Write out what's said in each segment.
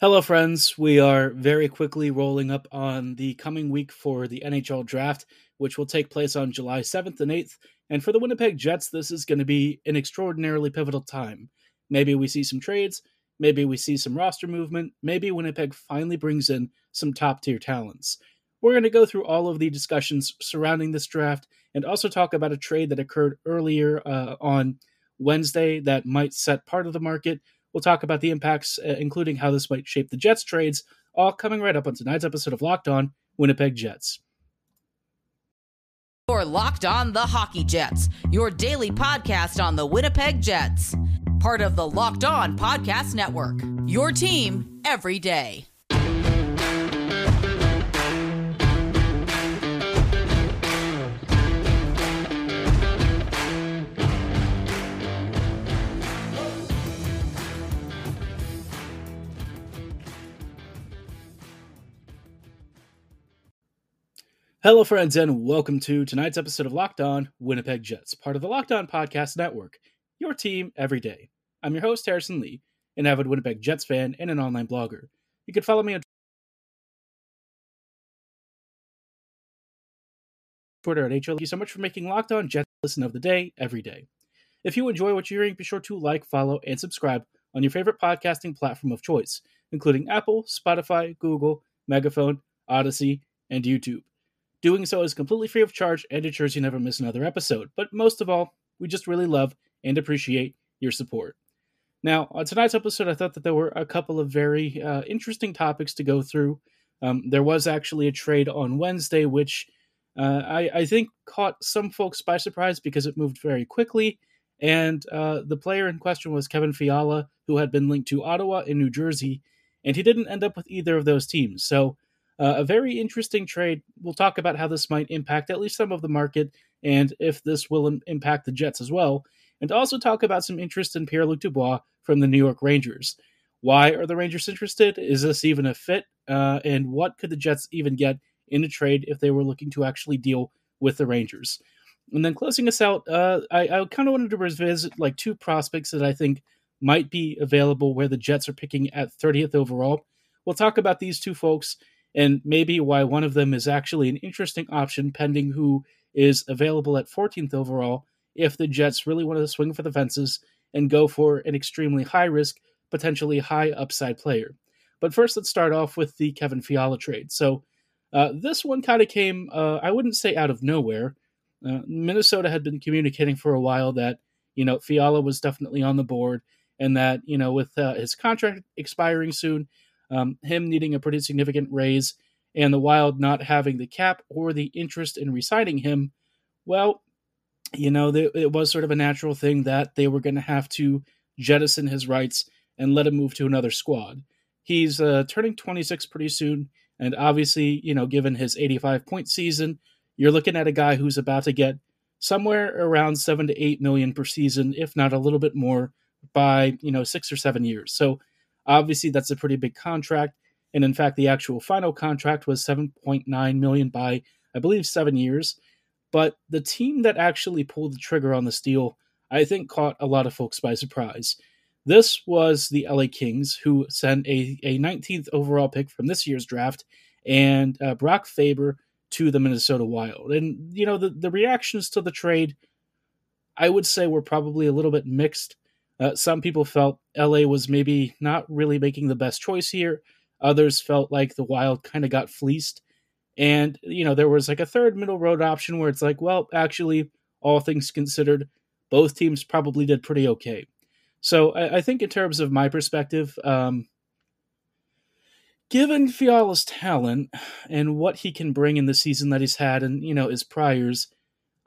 Hello, friends. We are very quickly rolling up on the coming week for the NHL draft, which will take place on July 7th and 8th. And for the Winnipeg Jets, this is going to be an extraordinarily pivotal time. Maybe we see some trades, maybe we see some roster movement, maybe Winnipeg finally brings in some top tier talents. We're going to go through all of the discussions surrounding this draft and also talk about a trade that occurred earlier uh, on Wednesday that might set part of the market We'll talk about the impacts, uh, including how this might shape the Jets trades, all coming right up on tonight's episode of Locked On Winnipeg Jets. You're Locked On the Hockey Jets, your daily podcast on the Winnipeg Jets. Part of the Locked On Podcast Network. Your team every day. Hello, friends, and welcome to tonight's episode of Locked On Winnipeg Jets, part of the Locked On Podcast Network, your team every day. I'm your host, Harrison Lee, an avid Winnipeg Jets fan and an online blogger. You can follow me on Twitter at HL. Thank you so much for making Locked On Jets listen of the day every day. If you enjoy what you're hearing, be sure to like, follow, and subscribe on your favorite podcasting platform of choice, including Apple, Spotify, Google, Megaphone, Audacy, and YouTube. Doing so is completely free of charge and ensures you never miss another episode. But most of all, we just really love and appreciate your support. Now, on tonight's episode, I thought that there were a couple of very uh, interesting topics to go through. Um, there was actually a trade on Wednesday, which uh, I, I, think caught some folks by surprise because it moved very quickly. And uh, the player in question was Kevin Fiala, who had been linked to Ottawa in New Jersey, and he didn't end up with either of those teams. So uh, a very interesting trade. We'll talk about how this might impact at least some of the market and if this will Im- impact the Jets as well. And also talk about some interest in Pierre Luc Dubois from the New York Rangers. Why are the Rangers interested? Is this even a fit? Uh, and what could the Jets even get in a trade if they were looking to actually deal with the Rangers? And then closing us out, uh, I, I kind of wanted to revisit like two prospects that I think might be available where the Jets are picking at 30th overall. We'll talk about these two folks and maybe why one of them is actually an interesting option pending who is available at 14th overall if the Jets really want to swing for the fences and go for an extremely high risk, potentially high upside player. But first, let's start off with the Kevin Fiala trade. So, uh, this one kind of came, uh, I wouldn't say out of nowhere. Uh, Minnesota had been communicating for a while that, you know, Fiala was definitely on the board and that, you know, with uh, his contract expiring soon, um, him needing a pretty significant raise, and the Wild not having the cap or the interest in resigning him, well, you know, it was sort of a natural thing that they were going to have to jettison his rights and let him move to another squad. He's uh, turning 26 pretty soon, and obviously, you know, given his 85 point season, you're looking at a guy who's about to get somewhere around seven to eight million per season, if not a little bit more, by you know six or seven years. So Obviously, that's a pretty big contract, and in fact, the actual final contract was 7.9 million by I believe seven years. But the team that actually pulled the trigger on this deal, I think, caught a lot of folks by surprise. This was the LA Kings, who sent a, a 19th overall pick from this year's draft and uh, Brock Faber to the Minnesota Wild. And, you know, the, the reactions to the trade, I would say, were probably a little bit mixed. Uh, some people felt LA was maybe not really making the best choice here. Others felt like the Wild kind of got fleeced. And, you know, there was like a third middle road option where it's like, well, actually, all things considered, both teams probably did pretty okay. So I, I think, in terms of my perspective, um, given Fiala's talent and what he can bring in the season that he's had and, you know, his priors,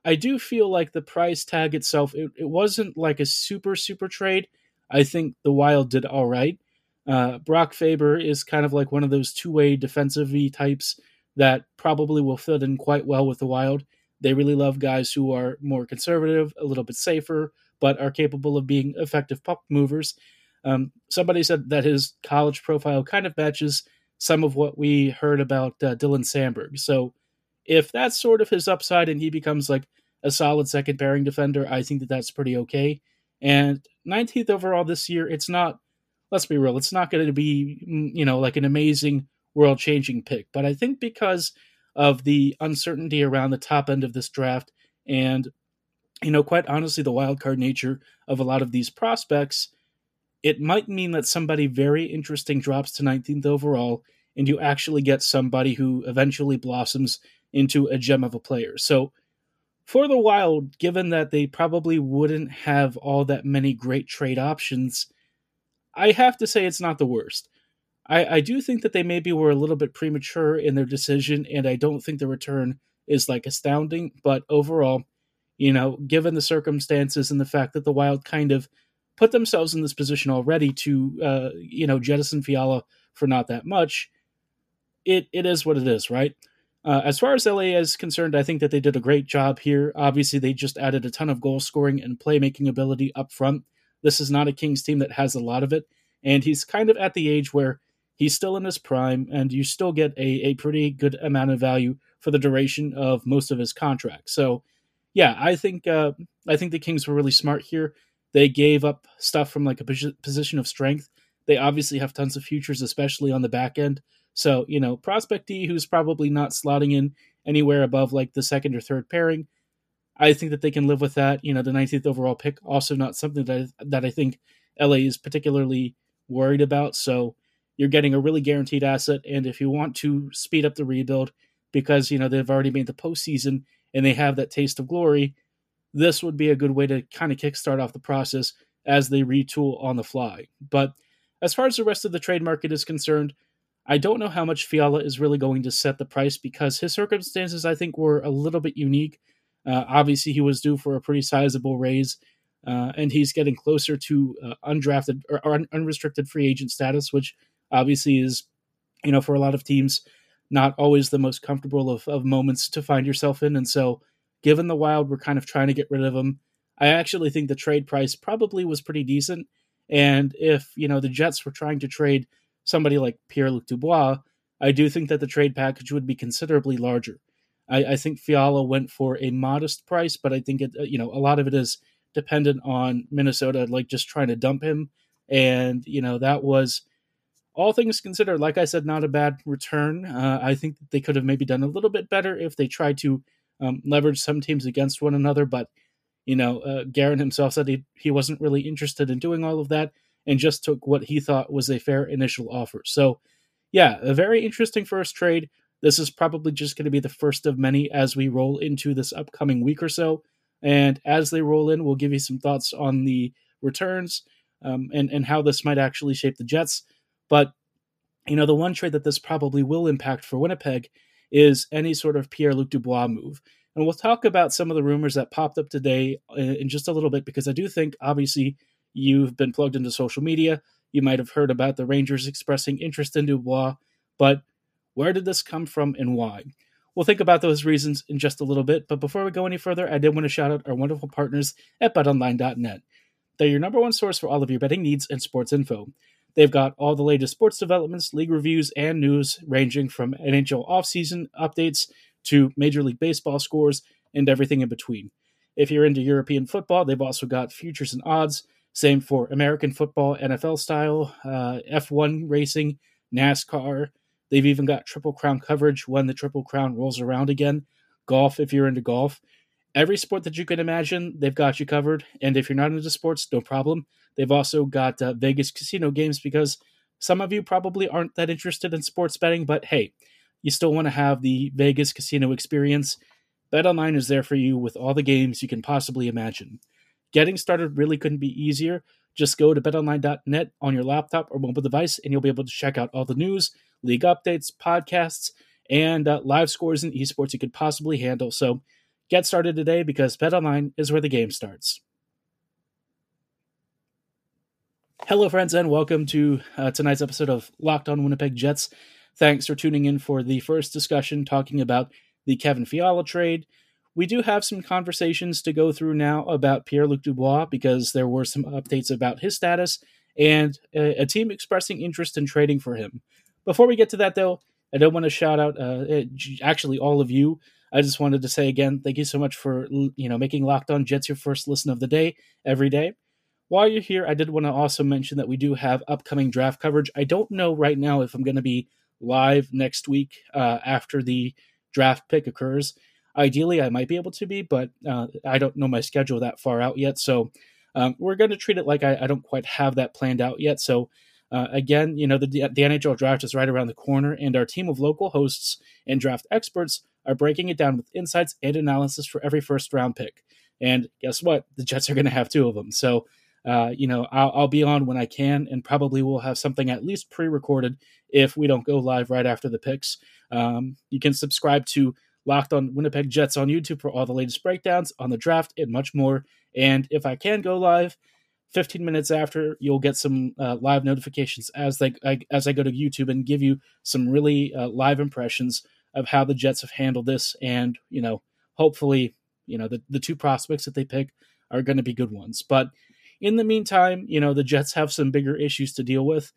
I do feel like the price tag itself, it, it wasn't like a super, super trade. I think the Wild did all right. Uh, Brock Faber is kind of like one of those two way defensive types that probably will fit in quite well with the Wild. They really love guys who are more conservative, a little bit safer, but are capable of being effective puck movers. Um, somebody said that his college profile kind of matches some of what we heard about uh, Dylan Samberg. So if that's sort of his upside and he becomes like a solid second pairing defender, I think that that's pretty okay. And 19th overall this year, it's not let's be real, it's not going to be, mm, you know, like an amazing world changing pick. But I think because of the uncertainty around the top end of this draft and, you know, quite honestly, the wild card nature of a lot of these prospects, it might mean that somebody very interesting drops to 19th overall and you actually get somebody who eventually blossoms into a gem of a player. So, for the Wild, given that they probably wouldn't have all that many great trade options, I have to say it's not the worst. I, I do think that they maybe were a little bit premature in their decision, and I don't think the return is like astounding. But overall, you know, given the circumstances and the fact that the Wild kind of put themselves in this position already to, uh, you know, jettison Fiala for not that much, it it is what it is, right? Uh, as far as LA is concerned, I think that they did a great job here. Obviously, they just added a ton of goal scoring and playmaking ability up front. This is not a Kings team that has a lot of it, and he's kind of at the age where he's still in his prime, and you still get a, a pretty good amount of value for the duration of most of his contract. So, yeah, I think uh, I think the Kings were really smart here. They gave up stuff from like a position of strength. They obviously have tons of futures, especially on the back end. So, you know, Prospect D, who's probably not slotting in anywhere above like the second or third pairing, I think that they can live with that. You know, the 19th overall pick, also not something that I, that I think LA is particularly worried about. So you're getting a really guaranteed asset. And if you want to speed up the rebuild, because, you know, they've already made the postseason and they have that taste of glory, this would be a good way to kind of kickstart off the process as they retool on the fly. But as far as the rest of the trade market is concerned, I don't know how much Fiala is really going to set the price because his circumstances, I think, were a little bit unique. Uh, obviously, he was due for a pretty sizable raise, uh, and he's getting closer to uh, undrafted or, un- unrestricted free agent status, which obviously is, you know, for a lot of teams, not always the most comfortable of, of moments to find yourself in. And so, given the Wild were kind of trying to get rid of him, I actually think the trade price probably was pretty decent. And if, you know, the Jets were trying to trade somebody like Pierre Luc Dubois, I do think that the trade package would be considerably larger. I, I, think Fiala went for a modest price, but I think it, uh, you know, a lot of it is dependent on Minnesota, like just trying to dump him. And, you know, that was all things considered, like I said, not a bad return. Uh, I think they could have maybe done a little bit better if they tried to um, leverage some teams against one another. But, you know, uh, Guerin himself said he, he wasn't really interested in doing all of that and just took what he thought was a fair initial offer. So, yeah, a very interesting first trade. This is probably just going to be the first of many as we roll into this upcoming week or so. And as they roll in, we'll give you some thoughts on the returns um, and, and how this might actually shape the Jets. But, you know, the one trade that this probably will impact for Winnipeg is any sort of Pierre Luc Dubois move. And we'll talk about some of the rumors that popped up today in just a little bit because I do think, obviously, you've been plugged into social media. You might have heard about the Rangers expressing interest in Dubois, but where did this come from and why? We'll think about those reasons in just a little bit, but before we go any further, I did want to shout out our wonderful partners at betonline.net. They're your number one source for all of your betting needs and sports info. They've got all the latest sports developments, league reviews, and news ranging from NHL offseason updates to Major League Baseball scores and everything in between. If you're into European football, they've also got futures and odds same for American football, NFL style, uh, F1 racing, NASCAR. They've even got Triple Crown coverage when the Triple Crown rolls around again. Golf, if you're into golf. Every sport that you can imagine, they've got you covered. And if you're not into sports, no problem. They've also got uh, Vegas casino games because some of you probably aren't that interested in sports betting, but hey, you still want to have the Vegas casino experience. BetOnline is there for you with all the games you can possibly imagine. Getting started really couldn't be easier. Just go to betonline.net on your laptop or mobile device, and you'll be able to check out all the news, league updates, podcasts, and uh, live scores in esports you could possibly handle. So get started today because BetOnline is where the game starts. Hello, friends, and welcome to uh, tonight's episode of Locked On Winnipeg Jets. Thanks for tuning in for the first discussion talking about the Kevin Fiala trade, we do have some conversations to go through now about Pierre Luc Dubois because there were some updates about his status and a, a, team expressing interest in trading for him. Before we get to that, though, I don't want to shout out uh, eh, actually all of you. I just wanted to say again, thank you so much for you know making Locked On Jets your first listen of the day every day. while you're here, I did want to also mention that we do have upcoming draft coverage. I don't know right now if I'm going to be live next week uh, after the draft pick occurs. Ideally, I might be able to be, but uh, I don't know my schedule that far out yet. So um, we're going to treat it like I, I, don't quite have that planned out yet. So uh, again, you know, the, the NHL draft is right around the corner, and our team of local hosts and draft experts are breaking it down with insights and analysis for every first round pick. And guess what? The Jets are going to have two of them. So uh, you know, I'll, I'll, be on when I can, and probably we'll have something at least pre-recorded if we don't go live right after the picks. Um, you can subscribe to Locked on Winnipeg Jets on YouTube for all the latest breakdowns on the draft and much more. And if I can go live, 15 minutes after, you'll get some uh, live notifications as they I, as I go to YouTube and give you some really uh, live impressions of how the Jets have handled this, and you know, hopefully, you know, the the two prospects that they pick are going to be good ones. But in the meantime, you know, the Jets have some bigger issues to deal with.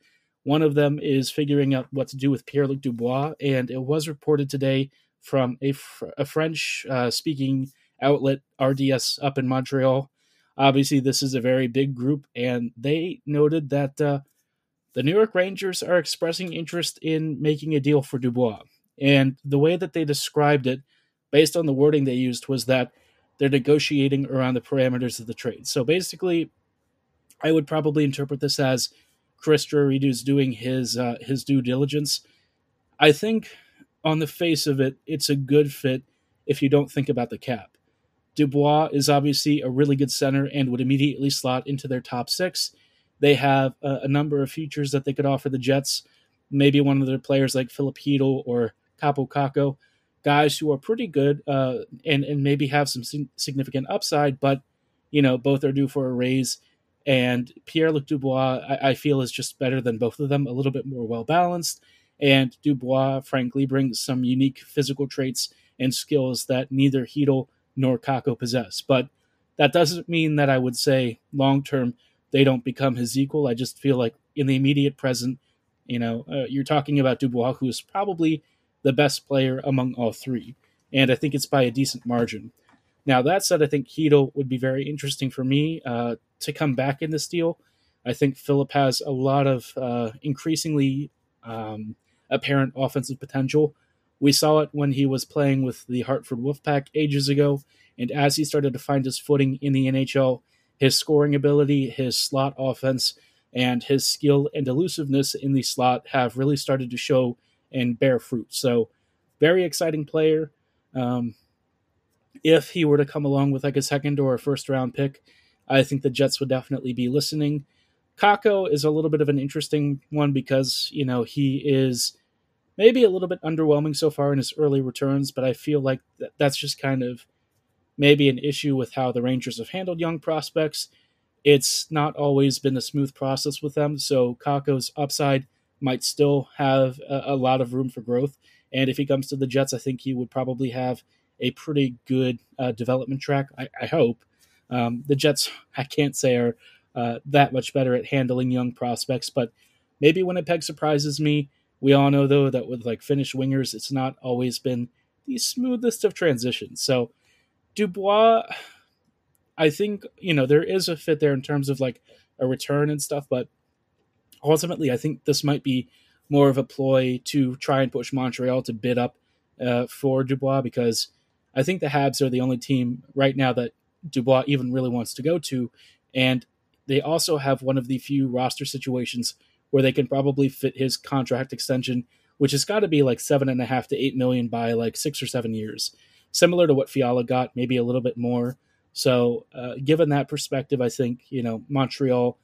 One of them is figuring out what to do with Pierre Luc Dubois, and it was reported today from a, a French uh, speaking outlet, RDS, up in Montreal. Obviously, this is a very big group, and they noted that uh, the New York Rangers are expressing interest in making a deal for Dubois. And the way that they described it, based on the wording they used, was that they're negotiating around the parameters of the trade. So basically, I would probably interpret this as Chris Drury's doing his uh, his due diligence. I think on the face of it, it's a good fit if you don't think about the cap. Dubois is obviously a really good center and would immediately slot into their top six. They have a, a number of features that they could offer the Jets. Maybe one of their players like Chytil or Kaapo Kakko, guys who are pretty good uh, and and maybe have some significant upside, but you know both are due for a raise and Pierre Luc Dubois, I, I, feel, is just better than both of them, a little bit more well balanced. And Dubois, frankly, brings some unique physical traits and skills that neither Chytil nor Kakko possess. But that doesn't mean that I would say long term they don't become his equal. I just feel like in the immediate present, you know, uh, you're talking about Dubois, who is probably the best player among all three. And I think it's by a decent margin. Now, that said, I think Chytil would be very interesting for me uh, to come back in this deal. I think Philip has a lot of uh, increasingly um, apparent offensive potential. We saw it when he was playing with the Hartford Wolfpack ages ago, and as he started to find his footing in the NHL, his scoring ability, his slot offense, and his skill and elusiveness in the slot have really started to show and bear fruit. So, very exciting player. Um, if he were to come along with like a second or a first round pick, I think the Jets would definitely be listening. Kakko is a little bit of an interesting one because, you know, he is maybe a little bit underwhelming so far in his early returns, but I feel like that's just kind of maybe an issue with how the Rangers have handled young prospects. It's not always been a smooth process with them, so Kakko's upside might still have a, a lot of room for growth. And if he comes to the Jets, I think he would probably have a pretty good uh, development track. I, I hope um, the Jets, I can't say are uh, that much better at handling young prospects, but maybe Winnipeg surprises me. We all know though that with like Finnish wingers, it's not always been the smoothest of transitions. So Dubois, I think you know there is a fit there in terms of like a return and stuff, but ultimately, I think this might be more of a ploy to try and push Montreal to bid up uh, for Dubois because I think the Habs are the only team right now that Dubois even really wants to go to. And they also have one of the few roster situations where they can probably fit his contract extension, which has got to be like seven and a half to eight million by like six or seven years, similar to what Fiala got, maybe a little bit more. So, uh, given that perspective, I think you know Montreal.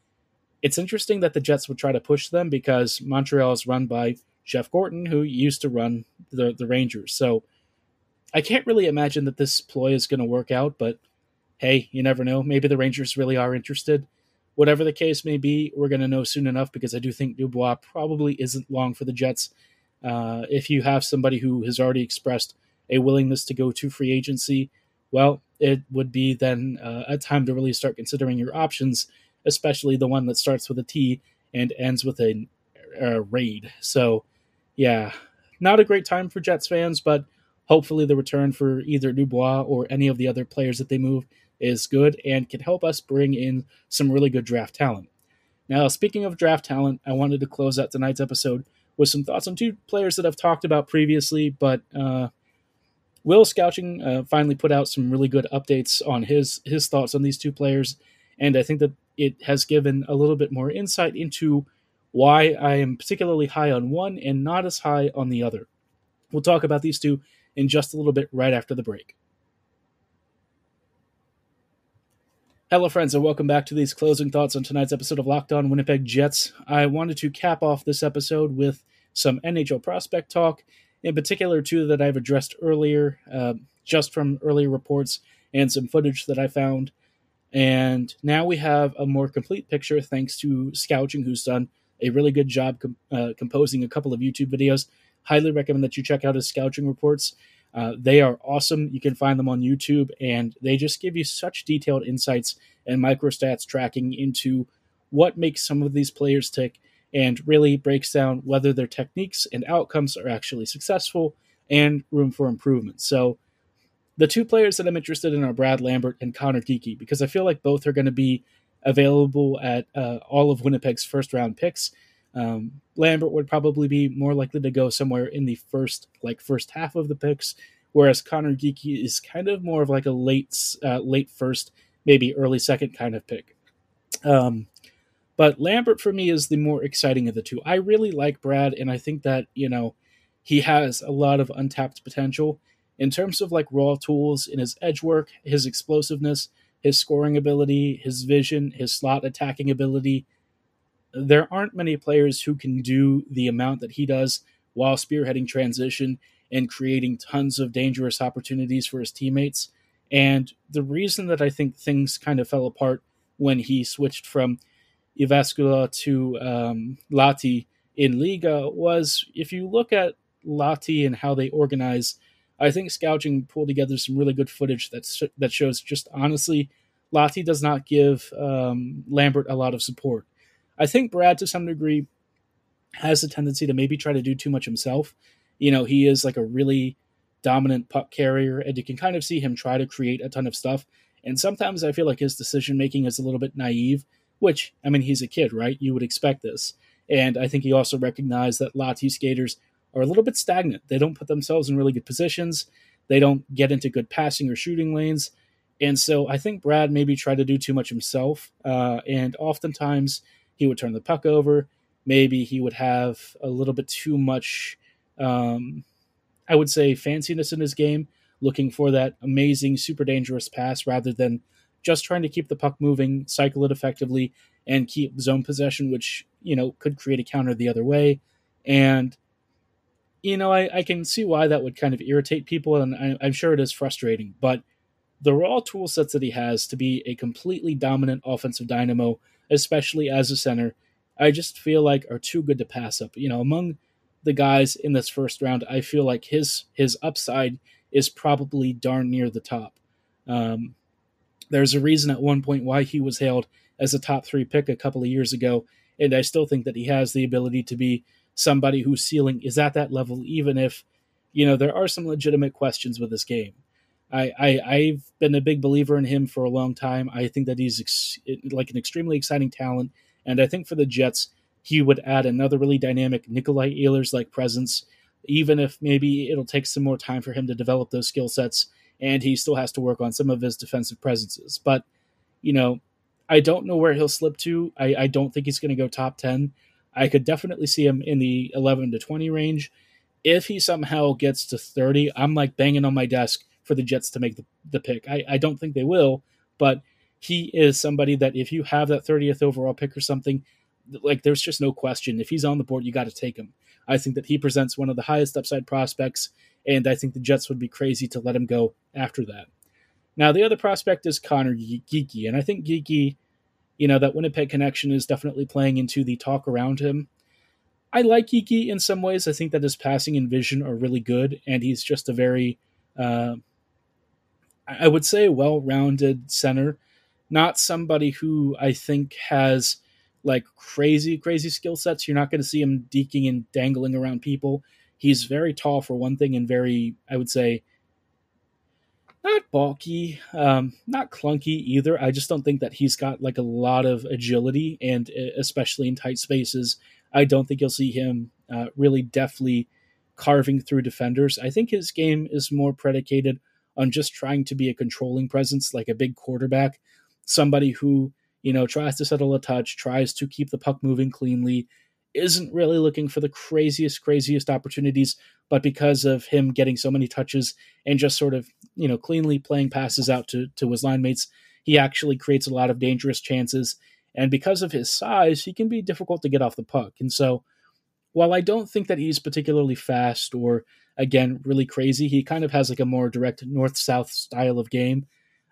It's interesting that the Jets would try to push them because Montreal is run by Jeff Gorton, who used to run the the Rangers. So I can't really imagine that this ploy is going to work out, but hey, you never know. Maybe the Rangers really are interested. Whatever the case may be, we're going to know soon enough because I do think Dubois probably isn't long for the Jets. Uh, if you have somebody who has already expressed a willingness to go to free agency, well, it would be then uh, a time to really start considering your options, especially the one that starts with a T and ends with a, a raid. So, yeah, not a great time for Jets fans, but hopefully the return for either Dubois or any of the other players that they move is good and can help us bring in some really good draft talent. Now, speaking of draft talent, I wanted to close out tonight's episode with some thoughts on two players that I've talked about previously, but uh, Will Scouching uh, finally put out some really good updates on his his thoughts on these two players, and I think that it has given a little bit more insight into why I am particularly high on one and not as high on the other. We'll talk about these two in just a little bit right after the break. Hello, friends, and welcome back to these closing thoughts on tonight's episode of Locked On Winnipeg Jets. I wanted to cap off this episode with some NHL prospect talk, in particular, two that I've addressed earlier, uh, just from earlier reports and some footage that I found. And now we have a more complete picture thanks to Scouching, who's done a really good job com- uh, composing a couple of YouTube videos. Highly recommend that you check out his Scouching reports. Uh, they are awesome. You can find them on YouTube, and they just give you such detailed insights and microstats tracking into what makes some of these players tick and really breaks down whether their techniques and outcomes are actually successful and room for improvement. So, the two players that I'm interested in are Brad Lambert and Conor Geekie because I feel like both are going to be available at uh, all of Winnipeg's first round picks. Um, Lambert would probably be more likely to go somewhere in the first like first half of the picks, whereas Conor Geekie is kind of more of like a late uh, late first, maybe early second kind of pick. Um, but Lambert for me is the more exciting of the two. I really like Brad, and I think that you know he has a lot of untapped potential in terms of like raw tools in his edge work, his explosiveness, his scoring ability, his vision, his slot attacking ability there aren't many players who can do the amount that he does while spearheading transition and creating tons of dangerous opportunities for his teammates. And the reason that I think things kind of fell apart when he switched from Jyväskylä to um, Lahti in Liiga was if you look at Lahti and how they organize, I think Scouting pulled together some really good footage that sh- that shows just honestly, Lahti does not give um, Lambert a lot of support. I think Brad, to some degree, has a tendency to maybe try to do too much himself. You know, he is like a really dominant puck carrier, and you can kind of see him try to create a ton of stuff. And sometimes I feel like his decision making is a little bit naive, which, I mean, he's a kid, right? You would expect this. And I think he also recognized that Lahti skaters are a little bit stagnant. They don't put themselves in really good positions, they don't get into good passing or shooting lanes. And so I think Brad maybe tried to do too much himself. Uh, and oftentimes, he would turn the puck over. Maybe he would have a little bit too much, um, I would say, fanciness in his game, looking for that amazing, super dangerous pass rather than just trying to keep the puck moving, cycle it effectively, and keep zone possession, which, you know, could create a counter the other way. And, you know, I, I can see why that would kind of irritate people, and I, I'm sure it is frustrating. But the raw tool sets that he has to be a completely dominant offensive dynamo especially as a center, I just feel like are too good to pass up. You know, among the guys in this first round, I feel like his his upside is probably darn near the top. Um, there's a reason at one point why he was hailed as a top three pick a couple of years ago, and I still think that he has the ability to be somebody whose ceiling is at that level, even if you know there are some legitimate questions with this game. I, I have been a big believer in him for a long time. I think that he's ex- like an extremely exciting talent, and I think for the Jets, he would add another really dynamic Nikolai Ehlers like presence. Even if maybe it'll take some more time for him to develop those skill sets, and he still has to work on some of his defensive presences. But you know, I don't know where he'll slip to. I, I don't think he's going to go top ten. I could definitely see him in the eleven to twenty range. If he somehow gets to thirty, I'm like banging on my desk for the Jets to make the, the pick. I, I don't think they will, but he is somebody that if you have that 30th overall pick or something, like there's just no question. If he's on the board, you got to take him. I think that he presents one of the highest upside prospects, and I think the Jets would be crazy to let him go after that. Now, the other prospect is Conor Geekie, and I think Geekie, you know, that Winnipeg connection is definitely playing into the talk around him. I like Geekie in some ways. I think that his passing and vision are really good, and he's just a very uh, I would say a well rounded center, not somebody who I think has like crazy, crazy skill sets. You're not going to see him deking and dangling around people. He's very tall for one thing and very, I would say, not bulky, um, not clunky either. I just don't think that he's got like a lot of agility, and especially in tight spaces, I don't think you'll see him uh, really deftly carving through defenders. I think his game is more predicated on just trying to be a controlling presence, like a big quarterback, somebody who you know tries to settle a touch, tries to keep the puck moving cleanly, isn't really looking for the craziest, craziest opportunities, but because of him getting so many touches and just sort of, you know, cleanly playing passes out to, to his line mates, he actually creates a lot of dangerous chances. And because of his size, he can be difficult to get off the puck. And so, while I don't think that he's particularly fast or, again, really crazy, he kind of has like a more direct north south style of game.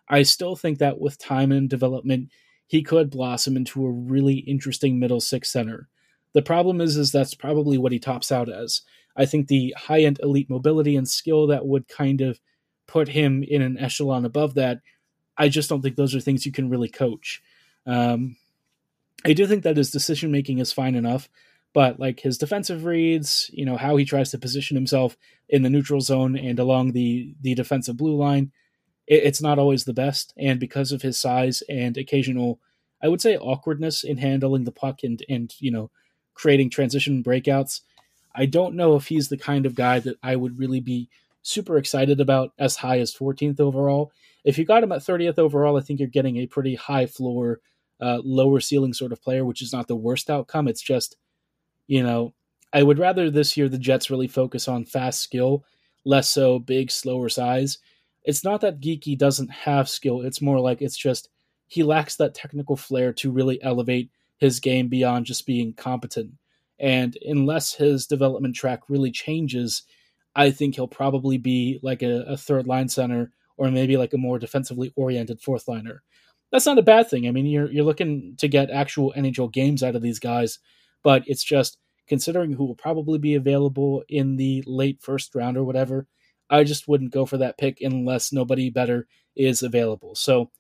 I still think that with time and development, he could blossom into a really interesting middle six center. The problem is, is that's probably what he tops out as. I think the high end elite mobility and skill that would kind of put him in an echelon above that, I just don't think those are things you can really coach. Um, I do think that his decision making is fine enough, but like his defensive reads, you know, how he tries to position himself in the neutral zone and along the the defensive blue line, it, it's not always the best. And because of his size and occasional, I would say awkwardness in handling the puck and and you know creating transition breakouts. I don't know if he's the kind of guy that I would really be super excited about as high as 14th overall. If you got him at 30th overall, I think you're getting a pretty high floor, uh, lower ceiling sort of player, which is not the worst outcome. It's just, you know, I would rather this year the Jets really focus on fast skill, less so big, slower size. It's not that Geekie doesn't have skill. It's more like it's just he lacks that technical flair to really elevate his game beyond just being competent. And unless his development track really changes, I think he'll probably be like a, a third line center or maybe like a more defensively oriented fourth liner. That's not a bad thing. I mean, you're you're looking to get actual NHL games out of these guys, but it's just considering who will probably be available in the late first round or whatever. I just wouldn't go for that pick unless nobody better is available. So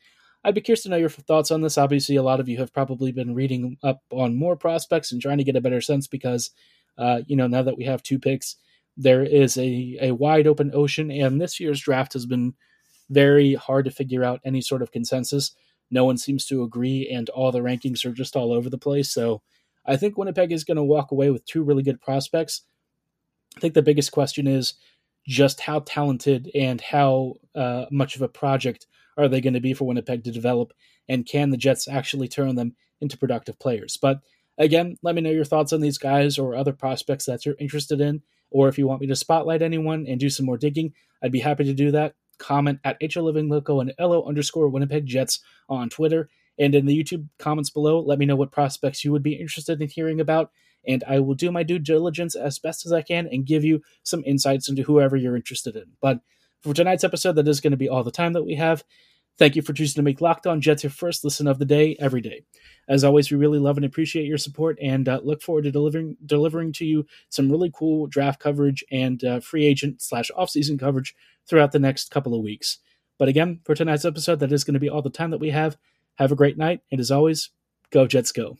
I'd be curious to know your thoughts on this. Obviously, a lot of you have probably been reading up on more prospects and trying to get a better sense because, uh, you know, now that we have two picks, there is a, a wide open ocean, and this year's draft has been very hard to figure out any sort of consensus. No one seems to agree, and all the rankings are just all over the place. So I think Winnipeg is going to walk away with two really good prospects. I think the biggest question is just how talented and how uh, much of a project are they going to be for Winnipeg to develop, and can the Jets actually turn them into productive players? But again, let me know your thoughts on these guys or other prospects that you're interested in, or if you want me to spotlight anyone and do some more digging, I'd be happy to do that. Comment at HL Living Loco and LO underscore Winnipeg Jets on Twitter. And in the YouTube comments below, let me know what prospects you would be interested in hearing about, and I will do my due diligence as best as I can and give you some insights into whoever you're interested in. But for tonight's episode, that is going to be all the time that we have. Thank you for choosing to make Locked On Jets your first listen of the day every day. As always, we really love and appreciate your support and uh, look forward to delivering delivering to you some really cool draft coverage and uh, free agent slash offseason coverage throughout the next couple of weeks. But again, for tonight's episode, that is going to be all the time that we have. Have a great night, and as always, go Jets go.